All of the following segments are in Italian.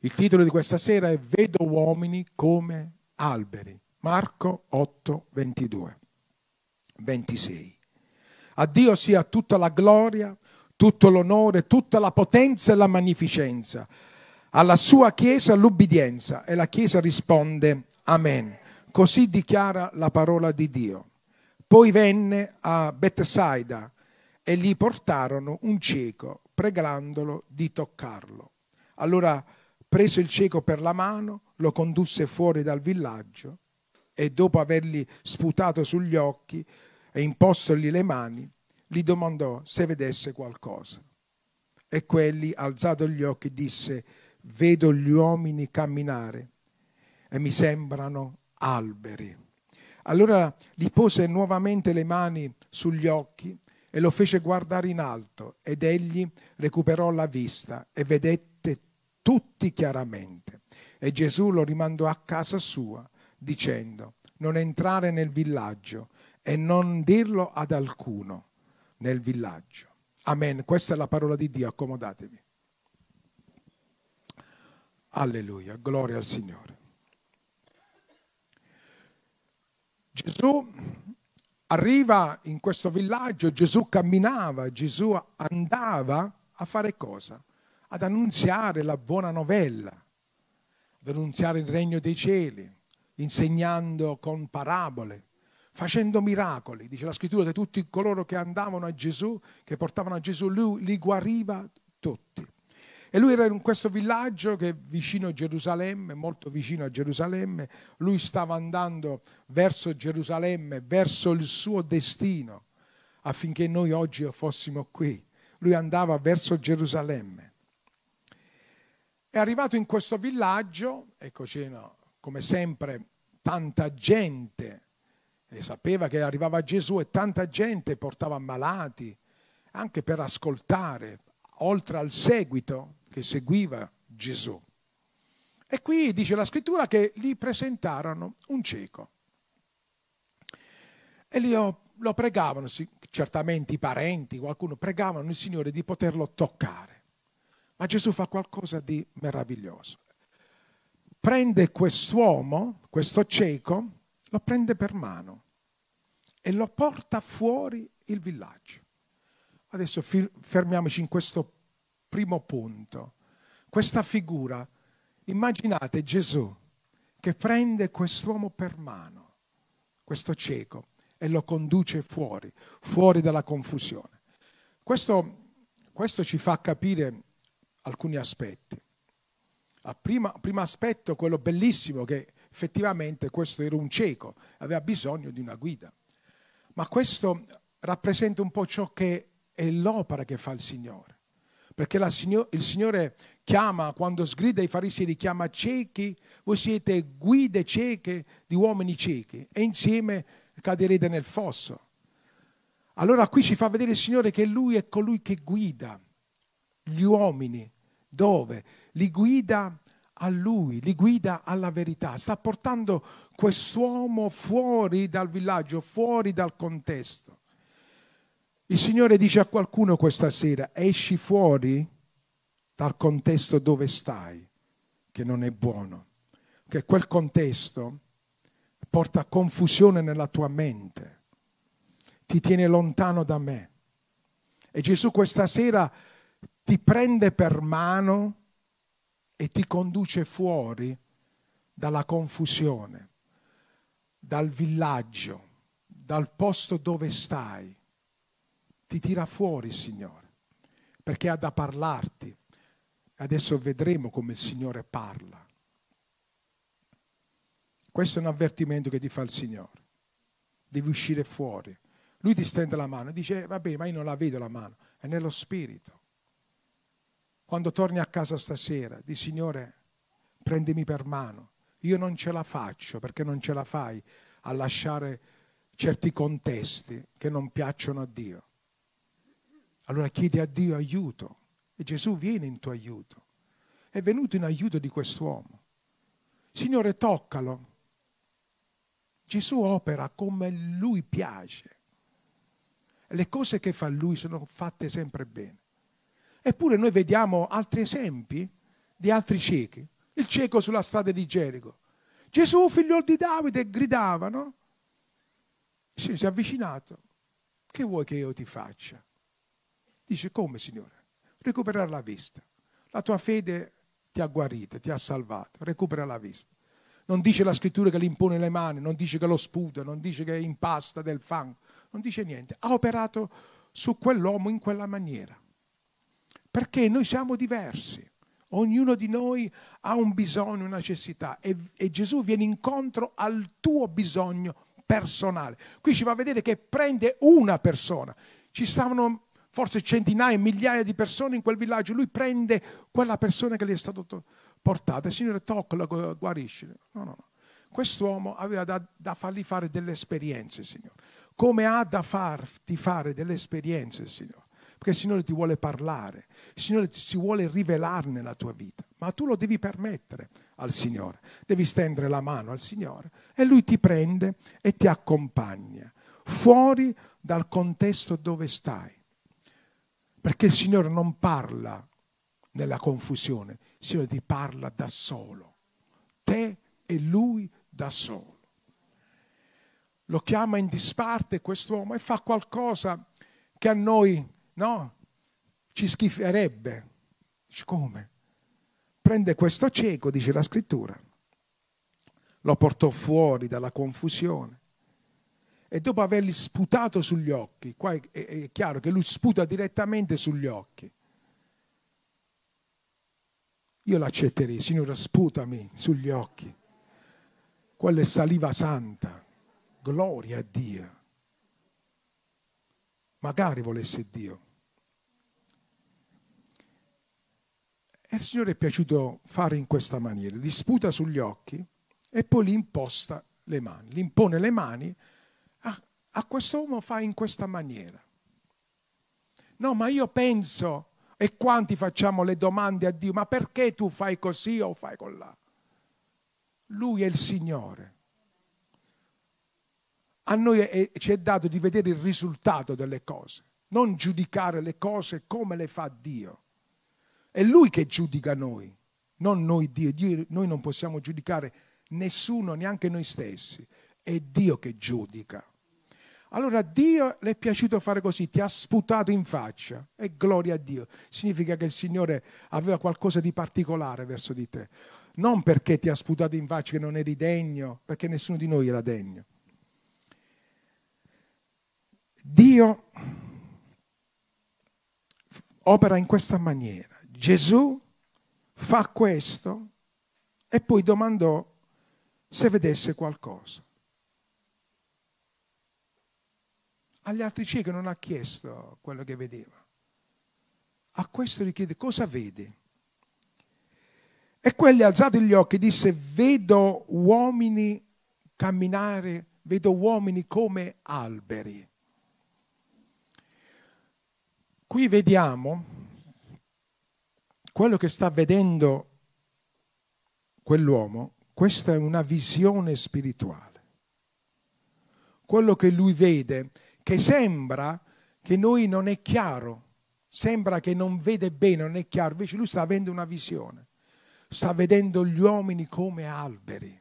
Il titolo di questa sera è Vedo uomini come alberi. Marco 8, 22, 26. A Dio sia tutta la gloria, tutto l'onore, tutta la potenza e la magnificenza. Alla sua Chiesa l'ubbidienza e la Chiesa risponde Amen. Così dichiara la parola di Dio. Poi venne a Bethsaida e gli portarono un cieco, pregandolo di toccarlo. Allora prese il cieco per la mano, lo condusse fuori dal villaggio e dopo avergli sputato sugli occhi e impostogli le mani, gli domandò se vedesse qualcosa. E quelli, alzato gli occhi, disse, vedo gli uomini camminare e mi sembrano alberi. Allora gli pose nuovamente le mani sugli occhi e lo fece guardare in alto ed egli recuperò la vista e vedette tutti chiaramente. E Gesù lo rimandò a casa sua dicendo non entrare nel villaggio e non dirlo ad alcuno nel villaggio. Amen. Questa è la parola di Dio, accomodatevi. Alleluia, gloria al Signore. Gesù arriva in questo villaggio, Gesù camminava, Gesù andava a fare cosa? Ad annunziare la buona novella, ad annunziare il regno dei cieli, insegnando con parabole, facendo miracoli. Dice la scrittura che tutti coloro che andavano a Gesù, che portavano a Gesù, lui li guariva tutti. E lui era in questo villaggio che è vicino a Gerusalemme, molto vicino a Gerusalemme. Lui stava andando verso Gerusalemme, verso il suo destino, affinché noi oggi fossimo qui. Lui andava verso Gerusalemme. È arrivato in questo villaggio, eccoci, no, come sempre, tanta gente, e sapeva che arrivava Gesù e tanta gente portava ammalati, anche per ascoltare, oltre al seguito che seguiva Gesù. E qui dice la scrittura che gli presentarono un cieco. E lì lo pregavano, certamente i parenti, qualcuno pregavano il Signore di poterlo toccare. Ma Gesù fa qualcosa di meraviglioso prende quest'uomo, questo cieco, lo prende per mano e lo porta fuori il villaggio. Adesso fermiamoci in questo primo punto. Questa figura, immaginate Gesù che prende quest'uomo per mano, questo cieco, e lo conduce fuori, fuori dalla confusione. Questo, questo ci fa capire alcuni aspetti prima, primo aspetto, quello bellissimo, che effettivamente questo era un cieco, aveva bisogno di una guida. Ma questo rappresenta un po' ciò che è l'opera che fa il Signore. Perché la, il Signore chiama, quando sgrida i farisei, li chiama ciechi, voi siete guide cieche di uomini ciechi e insieme caderete nel fosso. Allora qui ci fa vedere il Signore che Lui è colui che guida gli uomini dove? Li guida a lui, li guida alla verità. Sta portando quest'uomo fuori dal villaggio, fuori dal contesto. Il Signore dice a qualcuno questa sera, esci fuori dal contesto dove stai, che non è buono, che quel contesto porta confusione nella tua mente, ti tiene lontano da me. E Gesù questa sera ti prende per mano e ti conduce fuori dalla confusione, dal villaggio, dal posto dove stai. Ti tira fuori, Signore, perché ha da parlarti. Adesso vedremo come il Signore parla. Questo è un avvertimento che ti fa il Signore. Devi uscire fuori. Lui ti stende la mano e dice, vabbè, ma io non la vedo la mano, è nello spirito. Quando torni a casa stasera, di Signore, prendimi per mano. Io non ce la faccio perché non ce la fai a lasciare certi contesti che non piacciono a Dio. Allora chiedi a Dio aiuto e Gesù viene in tuo aiuto. È venuto in aiuto di quest'uomo. Signore, toccalo. Gesù opera come lui piace. Le cose che fa lui sono fatte sempre bene. Eppure noi vediamo altri esempi di altri ciechi. Il cieco sulla strada di Gerico. Gesù, figlio di Davide, gridavano. Signore si è avvicinato. Che vuoi che io ti faccia? Dice, come Signore? Recuperare la vista. La tua fede ti ha guarito, ti ha salvato. Recupera la vista. Non dice la scrittura che gli impone le mani, non dice che lo sputa, non dice che impasta del fango, non dice niente. Ha operato su quell'uomo in quella maniera. Perché noi siamo diversi. Ognuno di noi ha un bisogno, una necessità e, e Gesù viene incontro al tuo bisogno personale. Qui ci va a vedere che prende una persona. Ci stavano forse centinaia, migliaia di persone in quel villaggio. Lui prende quella persona che gli è stata portata. Il Signore tocca, guarisce. No, no, no. Quest'uomo aveva da, da fargli fare delle esperienze, Signore. Come ha da farti fare delle esperienze, Signore perché il Signore ti vuole parlare, il Signore si vuole rivelare nella tua vita, ma tu lo devi permettere al Signore, devi stendere la mano al Signore e Lui ti prende e ti accompagna fuori dal contesto dove stai, perché il Signore non parla nella confusione, il Signore ti parla da solo, te e Lui da solo. Lo chiama in disparte quest'uomo e fa qualcosa che a noi no? Ci schiferebbe. Dice, come? Prende questo cieco, dice la scrittura, lo portò fuori dalla confusione e dopo avergli sputato sugli occhi, qua è, è, chiaro che lui sputa direttamente sugli occhi. Io l'accetterei, Signore, sputami sugli occhi. Quella è saliva santa. Gloria a Dio. Magari volesse Dio. E il Signore è piaciuto fare in questa maniera, li sputa sugli occhi e poi li imposta le mani, li impone le mani, a, a quest'uomo fa in questa maniera. No, ma io penso, e quanti facciamo le domande a Dio, ma perché tu fai così o fai con là? Lui è il Signore. A noi è, ci è dato di vedere il risultato delle cose, non giudicare le cose come le fa Dio. È Lui che giudica noi, non noi Dio. Dio. Noi non possiamo giudicare nessuno, neanche noi stessi. È Dio che giudica. Allora Dio le è piaciuto fare così, ti ha sputato in faccia e gloria a Dio. Significa che il Signore aveva qualcosa di particolare verso di te. Non perché ti ha sputato in faccia che non eri degno, perché nessuno di noi era degno. Dio opera in questa maniera. Gesù fa questo e poi domandò se vedesse qualcosa. Agli altri ciechi non ha chiesto quello che vedeva. A questo gli chiede cosa vedi. E quelli alzati gli occhi disse vedo uomini camminare, vedo uomini come alberi. Qui vediamo quello che sta vedendo quell'uomo, questa è una visione spirituale. Quello che lui vede, che sembra che noi non è chiaro, sembra che non vede bene, non è chiaro, invece lui sta avendo una visione, sta vedendo gli uomini come alberi.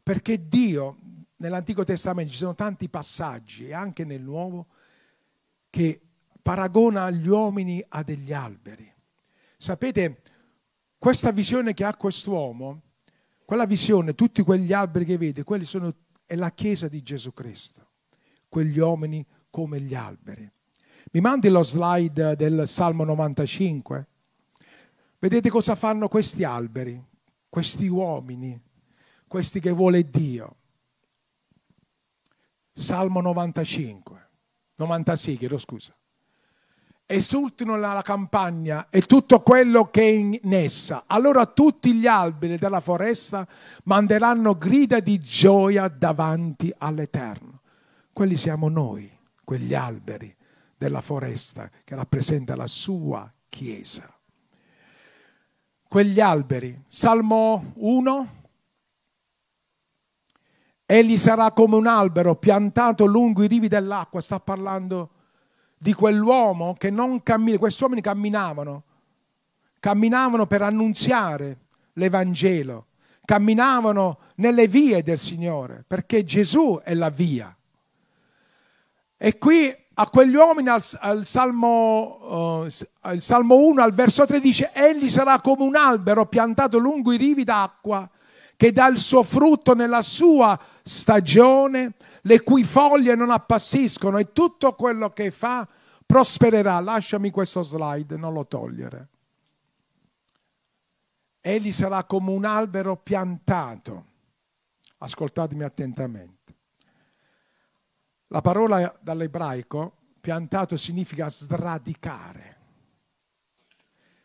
Perché Dio, nell'Antico Testamento ci sono tanti passaggi, e anche nel Nuovo, che paragona gli uomini a degli alberi. Sapete, questa visione che ha quest'uomo, quella visione, tutti quegli alberi che vede, quelli sono, è la Chiesa di Gesù Cristo, quegli uomini come gli alberi. Mi mandi lo slide del Salmo 95? Vedete cosa fanno questi alberi, questi uomini, questi che vuole Dio. Salmo 95, 96, chiedo scusa esultino nella campagna e tutto quello che è in essa. Allora tutti gli alberi della foresta manderanno grida di gioia davanti all'Eterno. Quelli siamo noi, quegli alberi della foresta che rappresenta la sua Chiesa. Quegli alberi, Salmo 1, egli sarà come un albero piantato lungo i rivi dell'acqua, sta parlando di quell'uomo che non cammina, questi uomini camminavano, camminavano per annunziare l'Evangelo, camminavano nelle vie del Signore, perché Gesù è la via. E qui a quegli uomini al, al, Salmo, uh, al Salmo 1, al verso 3 dice, egli sarà come un albero piantato lungo i rivi d'acqua, che dà il suo frutto nella sua stagione, le cui foglie non appassiscono e tutto quello che fa prospererà. Lasciami questo slide, non lo togliere. Egli sarà come un albero piantato. Ascoltatemi attentamente. La parola dall'ebraico piantato significa sradicare.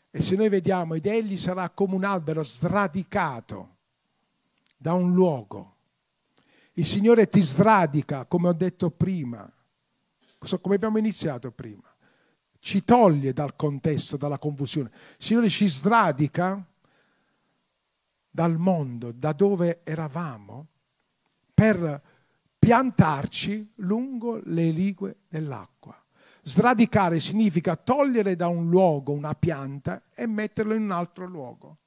E se noi vediamo, ed egli sarà come un albero sradicato da un luogo. Il Signore ti sradica, come ho detto prima, come abbiamo iniziato prima. Ci toglie dal contesto, dalla confusione. Il Signore ci sradica dal mondo, da dove eravamo, per piantarci lungo le ligue dell'acqua. Sradicare significa togliere da un luogo una pianta e metterlo in un altro luogo.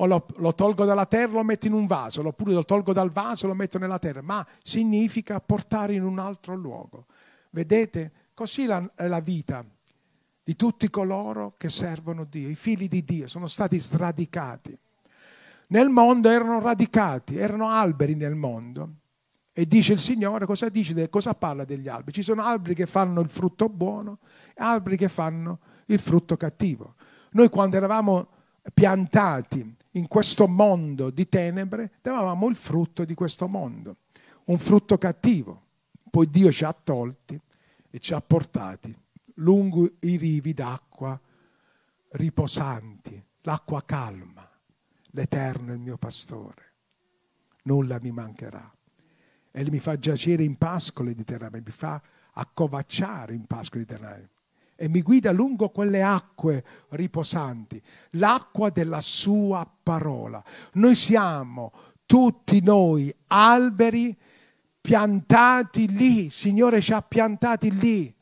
O lo, lo, tolgo dalla terra, lo metto in un vaso, oppure lo tolgo dal vaso, lo metto nella terra, ma significa portare in un altro luogo. Vedete? Così la, è la vita di tutti coloro che servono Dio, i figli di Dio, sono stati sradicati. Nel mondo erano radicati, erano alberi nel mondo e dice il Signore, cosa dice? Cosa parla degli alberi? Ci sono alberi che fanno il frutto buono e alberi che fanno il frutto cattivo. Noi quando eravamo piantati in questo mondo di tenebre, davamo il frutto di questo mondo, un frutto cattivo. Poi Dio ci ha tolti e ci ha portati lungo i rivi d'acqua riposanti, l'acqua calma, l'Eterno è il mio pastore, nulla mi mancherà. Egli mi fa giacere in pascoli di terra, mi fa accovacciare in pascoli di terra e mi guida lungo quelle acque riposanti, l'acqua della sua parola. Noi siamo tutti noi alberi piantati lì, Signore ci ha piantati lì.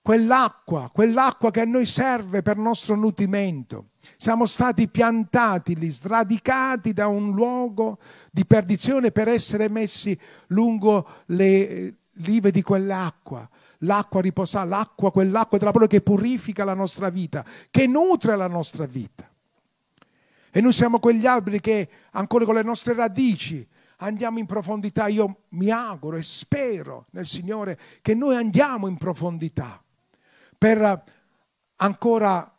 Quell'acqua, quell'acqua che a noi serve per il nostro nutrimento. Siamo stati piantati lì, sradicati da un luogo di perdizione per essere messi lungo le rive di quell'acqua. L'acqua riposa, l'acqua, quell'acqua della parola che purifica la nostra vita, che nutre la nostra vita. E noi siamo quegli alberi che ancora con le nostre radici andiamo in profondità. Io mi auguro e spero nel Signore che noi andiamo in profondità per ancora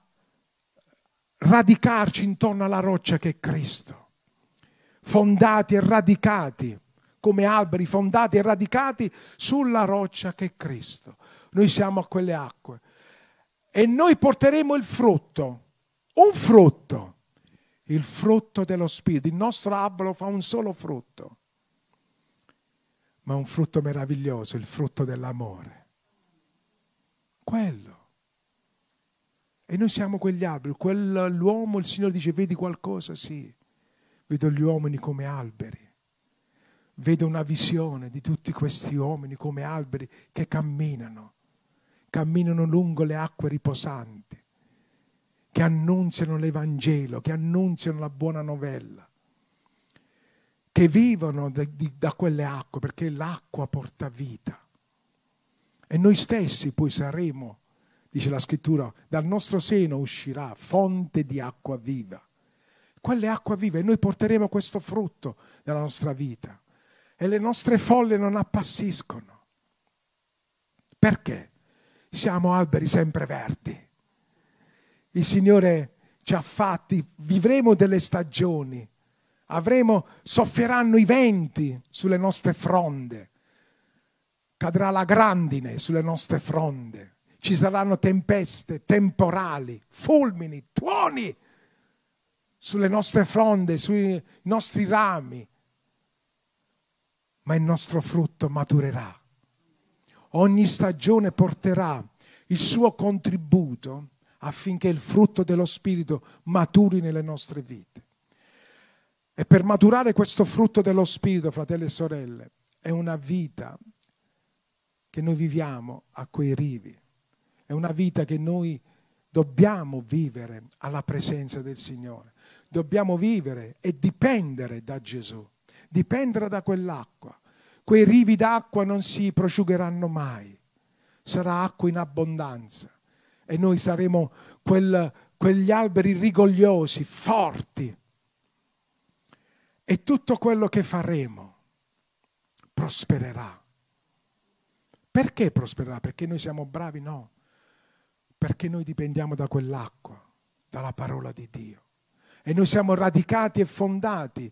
radicarci intorno alla roccia che è Cristo, fondati e radicati come alberi, fondati e radicati sulla roccia che è Cristo. Noi siamo a quelle acque e noi porteremo il frutto, un frutto, il frutto dello Spirito. Il nostro albero fa un solo frutto, ma un frutto meraviglioso, il frutto dell'amore. Quello. E noi siamo quegli alberi. Quell'uomo, il Signore dice, vedi qualcosa? Sì. Vedo gli uomini come alberi. Vedo una visione di tutti questi uomini come alberi che camminano. Camminano lungo le acque riposanti. Che annunziano l'Evangelo, che annunziano la buona novella. Che vivono da, da quelle acque perché l'acqua porta vita. E noi stessi poi saremo dice la scrittura, dal nostro seno uscirà fonte di acqua viva. Quella è acqua viva e noi porteremo questo frutto nella nostra vita. E le nostre folle non appassiscono. Perché? Siamo alberi sempre verdi. Il Signore ci ha fatti, vivremo delle stagioni, avremo, soffieranno i venti sulle nostre fronde, cadrà la grandine sulle nostre fronde ci saranno tempeste, temporali, fulmini, tuoni sulle nostre fronde, sui nostri rami, ma il nostro frutto maturerà. Ogni stagione porterà il suo contributo affinché il frutto dello Spirito maturi nelle nostre vite. E per maturare questo frutto dello Spirito, fratelli e sorelle, è una vita che noi viviamo a quei rivi è una vita che noi Dobbiamo vivere alla presenza del Signore, dobbiamo vivere e dipendere da Gesù, dipendere da quell'acqua. Quei rivi d'acqua non si prosciugheranno mai, sarà acqua in abbondanza e noi saremo quel, quegli alberi rigogliosi, forti. E tutto quello che faremo prospererà. Perché prospererà? Perché noi siamo bravi? No. Perché noi dipendiamo da quell'acqua, dalla parola di Dio. E noi siamo radicati e fondati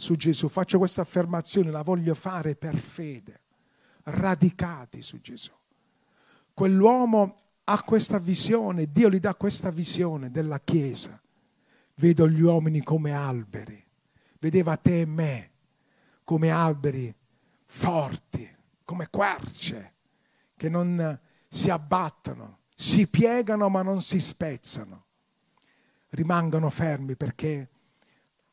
su Gesù. Faccio questa affermazione, la voglio fare per fede. Radicati su Gesù. Quell'uomo ha questa visione, Dio gli dà questa visione della Chiesa. Vedo gli uomini come alberi, vedeva te e me come alberi forti, come querce, che non si abbattono, si piegano ma non si spezzano, rimangono fermi perché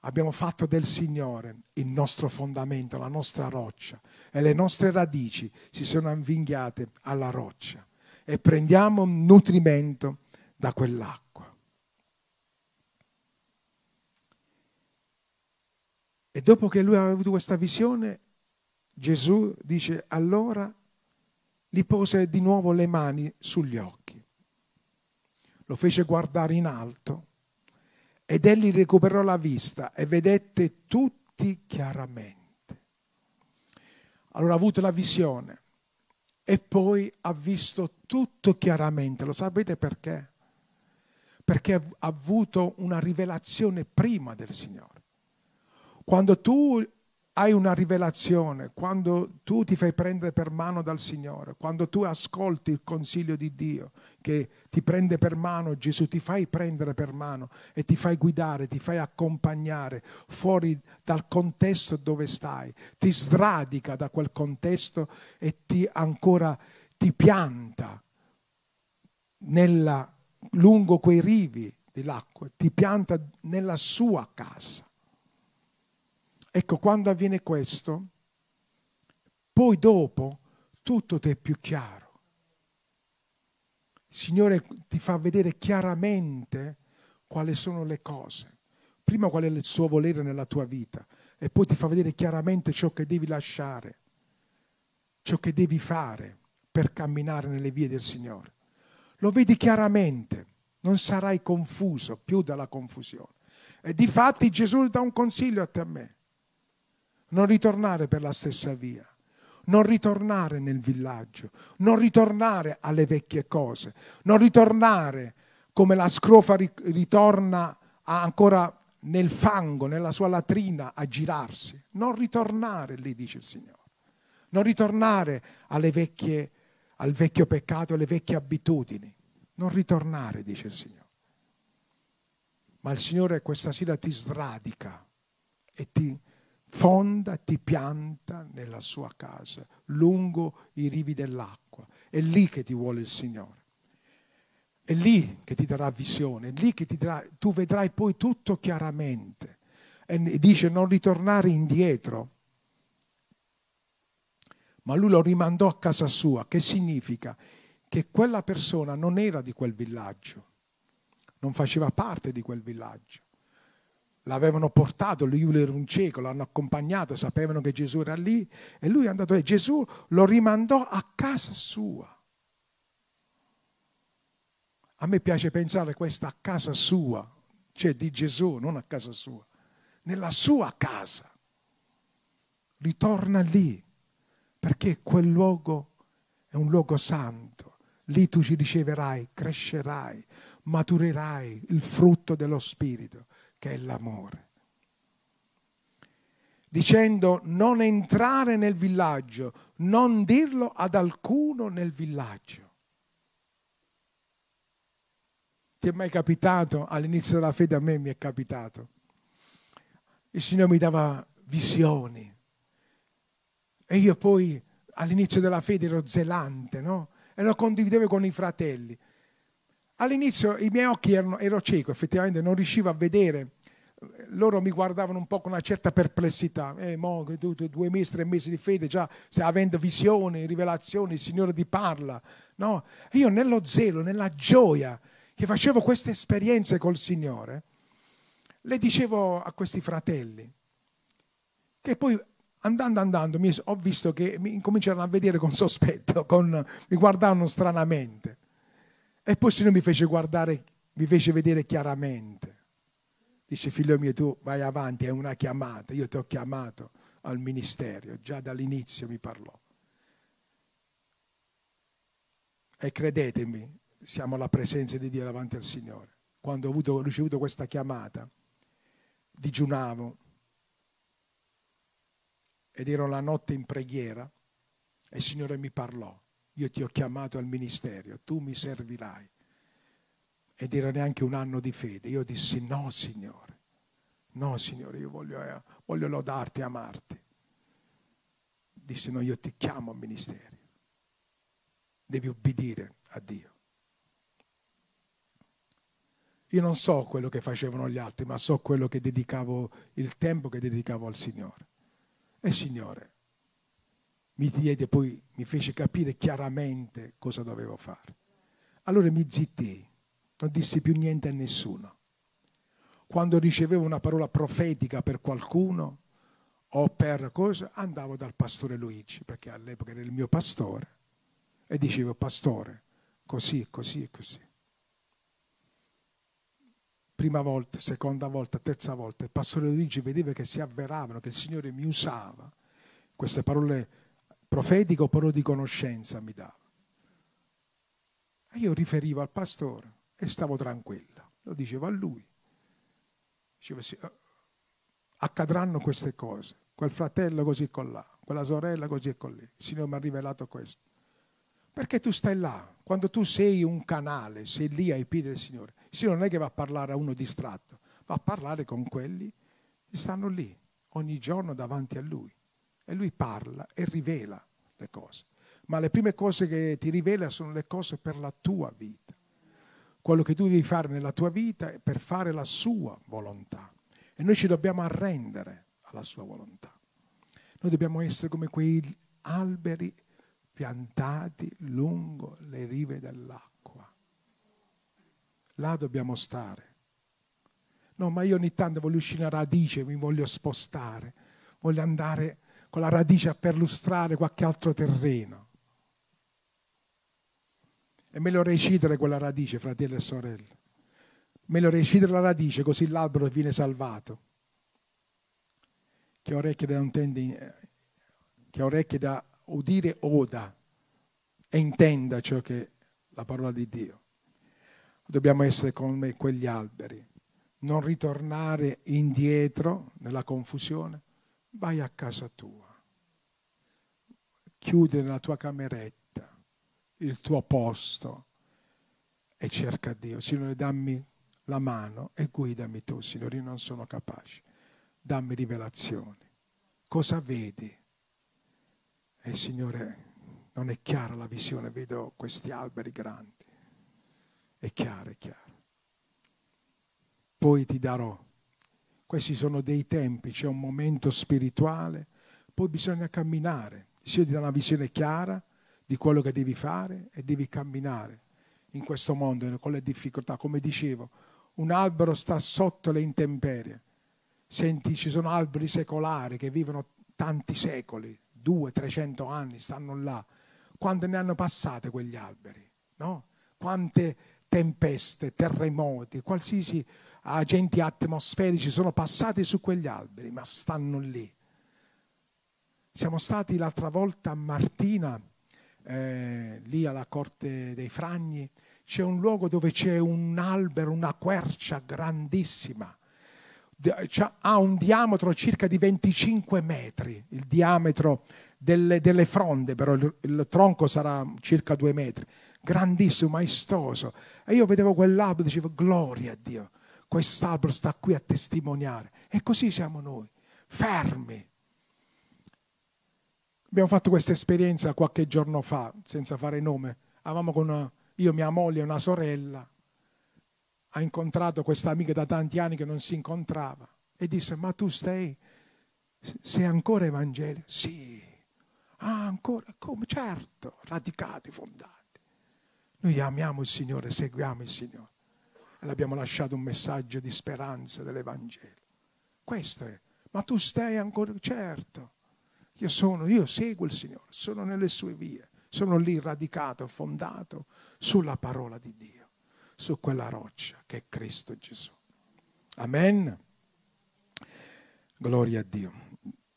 abbiamo fatto del Signore il nostro fondamento, la nostra roccia e le nostre radici si sono avvinghiate alla roccia e prendiamo nutrimento da quell'acqua. E dopo che lui aveva avuto questa visione, Gesù dice allora gli pose di nuovo le mani sugli occhi, lo fece guardare in alto ed egli recuperò la vista e vedette tutti chiaramente. Allora ha avuto la visione e poi ha visto tutto chiaramente. Lo sapete perché? Perché ha avuto una rivelazione prima del Signore. Quando tu hai una rivelazione, quando tu ti fai prendere per mano dal Signore, quando tu ascolti il consiglio di Dio che ti prende per mano, Gesù ti fai prendere per mano e ti fai guidare, ti fai accompagnare fuori dal contesto dove stai, ti sradica da quel contesto e ti ancora ti pianta nella, lungo quei rivi dell'acqua, ti pianta nella sua casa Ecco, quando avviene questo, poi dopo tutto ti è più chiaro. Il Signore ti fa vedere chiaramente quali sono le cose. Prima qual è il suo volere nella tua vita e poi ti fa vedere chiaramente ciò che devi lasciare, ciò che devi fare per camminare nelle vie del Signore. Lo vedi chiaramente, non sarai confuso più dalla confusione. E di fatti Gesù dà un consiglio a te e a me non ritornare per la stessa via, non ritornare nel villaggio, non ritornare alle vecchie cose, non ritornare come la scrofa ritorna ancora nel fango, nella sua latrina a girarsi. Non ritornare lì, dice il Signore. Non ritornare vecchie, al vecchio peccato, alle vecchie abitudini. Non ritornare, dice il Signore. Ma il Signore questa sera ti sradica e ti fonda, ti pianta nella sua casa, lungo i rivi dell'acqua. È lì che ti vuole il Signore. È lì che ti darà visione, è lì che ti darà, tu vedrai poi tutto chiaramente. E dice non ritornare indietro. Ma lui lo rimandò a casa sua, che significa che quella persona non era di quel villaggio, non faceva parte di quel villaggio l'avevano portato, lui era un cieco, l'hanno accompagnato, sapevano che Gesù era lì e lui è andato e Gesù lo rimandò a casa sua. A me piace pensare questa a casa sua, cioè di Gesù, non a casa sua, nella sua casa. Ritorna lì, perché quel luogo è un luogo santo. Lì tu ci riceverai, crescerai, maturerai il frutto dello Spirito che è l'amore. Dicendo non entrare nel villaggio, non dirlo ad alcuno nel villaggio. Ti è mai capitato? All'inizio della fede a me mi è capitato. Il Signore mi dava visioni. E io poi all'inizio della fede ero zelante, no? E lo condividevo con i fratelli. All'inizio i miei occhi erano, ero cieco, effettivamente non riuscivo a vedere. Loro mi guardavano un po' con una certa perplessità. Eh, mo, due mesi, tre mesi di fede, già avendo visioni, rivelazioni, il Signore ti parla. No? io nello zelo, nella gioia che facevo queste esperienze col Signore, le dicevo a questi fratelli, che poi andando andando ho visto che mi incominciarono a vedere con sospetto, con, mi guardavano stranamente. E poi il Signore mi fece guardare, mi fece vedere chiaramente. Dice, figlio mio, tu vai avanti, è una chiamata, io ti ho chiamato al ministero, già dall'inizio mi parlò. E credetemi, siamo alla presenza di Dio davanti al Signore. Quando ho, avuto, ho ricevuto questa chiamata, digiunavo ed ero la notte in preghiera e il Signore mi parlò. Io ti ho chiamato al ministero, tu mi servirai. Ed era neanche un anno di fede. Io dissi no, Signore. No, Signore, io voglio, eh, voglio lodarti e amarti. Disse no, io ti chiamo al ministero. Devi obbedire a Dio. Io non so quello che facevano gli altri, ma so quello che dedicavo, il tempo che dedicavo al Signore. E Signore mi diede poi, mi fece capire chiaramente cosa dovevo fare. Allora mi zittii, non dissi più niente a nessuno. Quando ricevevo una parola profetica per qualcuno o per cosa, andavo dal pastore Luigi, perché all'epoca era il mio pastore, e dicevo, pastore, così, così, così. Prima volta, seconda volta, terza volta, il pastore Luigi vedeva che si avveravano, che il Signore mi usava. Queste parole profetiche o parole di conoscenza mi dava. E io riferivo al pastore e stavo tranquilla. Lo dicevo a lui. Dicevo, sì, eh, accadranno queste cose. Quel fratello così con là, quella sorella così con lì. Il Signore mi ha rivelato questo. Perché tu stai là, quando tu sei un canale, sei lì ai piedi del Signore. Il Signore non è che va a parlare a uno distratto, va a parlare con quelli che stanno lì ogni giorno davanti a Lui. E Lui parla e rivela le cose. Ma le prime cose che ti rivela sono le cose per la tua vita. Quello che tu devi fare nella tua vita è per fare la sua volontà. E noi ci dobbiamo arrendere alla sua volontà. Noi dobbiamo essere come quei alberi piantati lungo le rive dell'acqua. Là dobbiamo stare. No, ma io ogni tanto voglio uscire a radice, mi voglio spostare, voglio andare con la radice a perlustrare qualche altro terreno. È meglio recidere quella radice, fratelli e sorelle. Meglio recidere la radice, così l'albero viene salvato. Che orecchie da, che orecchie da udire oda e intenda ciò che è la parola di Dio. Dobbiamo essere come quegli alberi, non ritornare indietro nella confusione, vai a casa tua, chiudi nella tua cameretta il tuo posto e cerca Dio. Signore, dammi la mano e guidami tu, Signore, io non sono capace. Dammi rivelazioni. Cosa vedi? E Signore, non è chiara la visione, vedo questi alberi grandi. È chiaro, è chiaro. Poi ti darò. Questi sono dei tempi, c'è un momento spirituale, poi bisogna camminare. Il Signore ti dà una visione chiara di quello che devi fare e devi camminare in questo mondo con le difficoltà. Come dicevo, un albero sta sotto le intemperie. Senti, ci sono alberi secolari che vivono tanti secoli, 200-300 anni, stanno là. Quante ne hanno passate quegli alberi? No? Quante tempeste, terremoti, qualsiasi agenti atmosferici sono passati su quegli alberi, ma stanno lì. Siamo stati l'altra volta a Martina, eh, lì alla Corte dei Fragni, c'è un luogo dove c'è un albero, una quercia grandissima ha un diametro circa di 25 metri, il diametro delle, delle fronde, però il, il, tronco sarà circa due metri, grandissimo, maestoso. E io vedevo quell'albero e dicevo, gloria a Dio, quest'albero sta qui a testimoniare. E così siamo noi, fermi. Abbiamo fatto questa esperienza qualche giorno fa, senza fare nome. Avevamo con una, io, mia moglie e una sorella ha incontrato questa amica da tanti anni che non si incontrava e disse, ma tu stai, sei ancora evangelico? Sì. Ah, ancora? Come? Certo, radicati, fondati. Noi amiamo il Signore, seguiamo il Signore. e abbiamo lasciato un messaggio di speranza dell'Evangelo. Questo è. Ma tu stai ancora, certo. Io sono, io seguo il Signore, sono nelle sue vie, sono lì radicato, fondato sulla parola di Dio, su quella roccia che è Cristo Gesù. Amen. Gloria a Dio.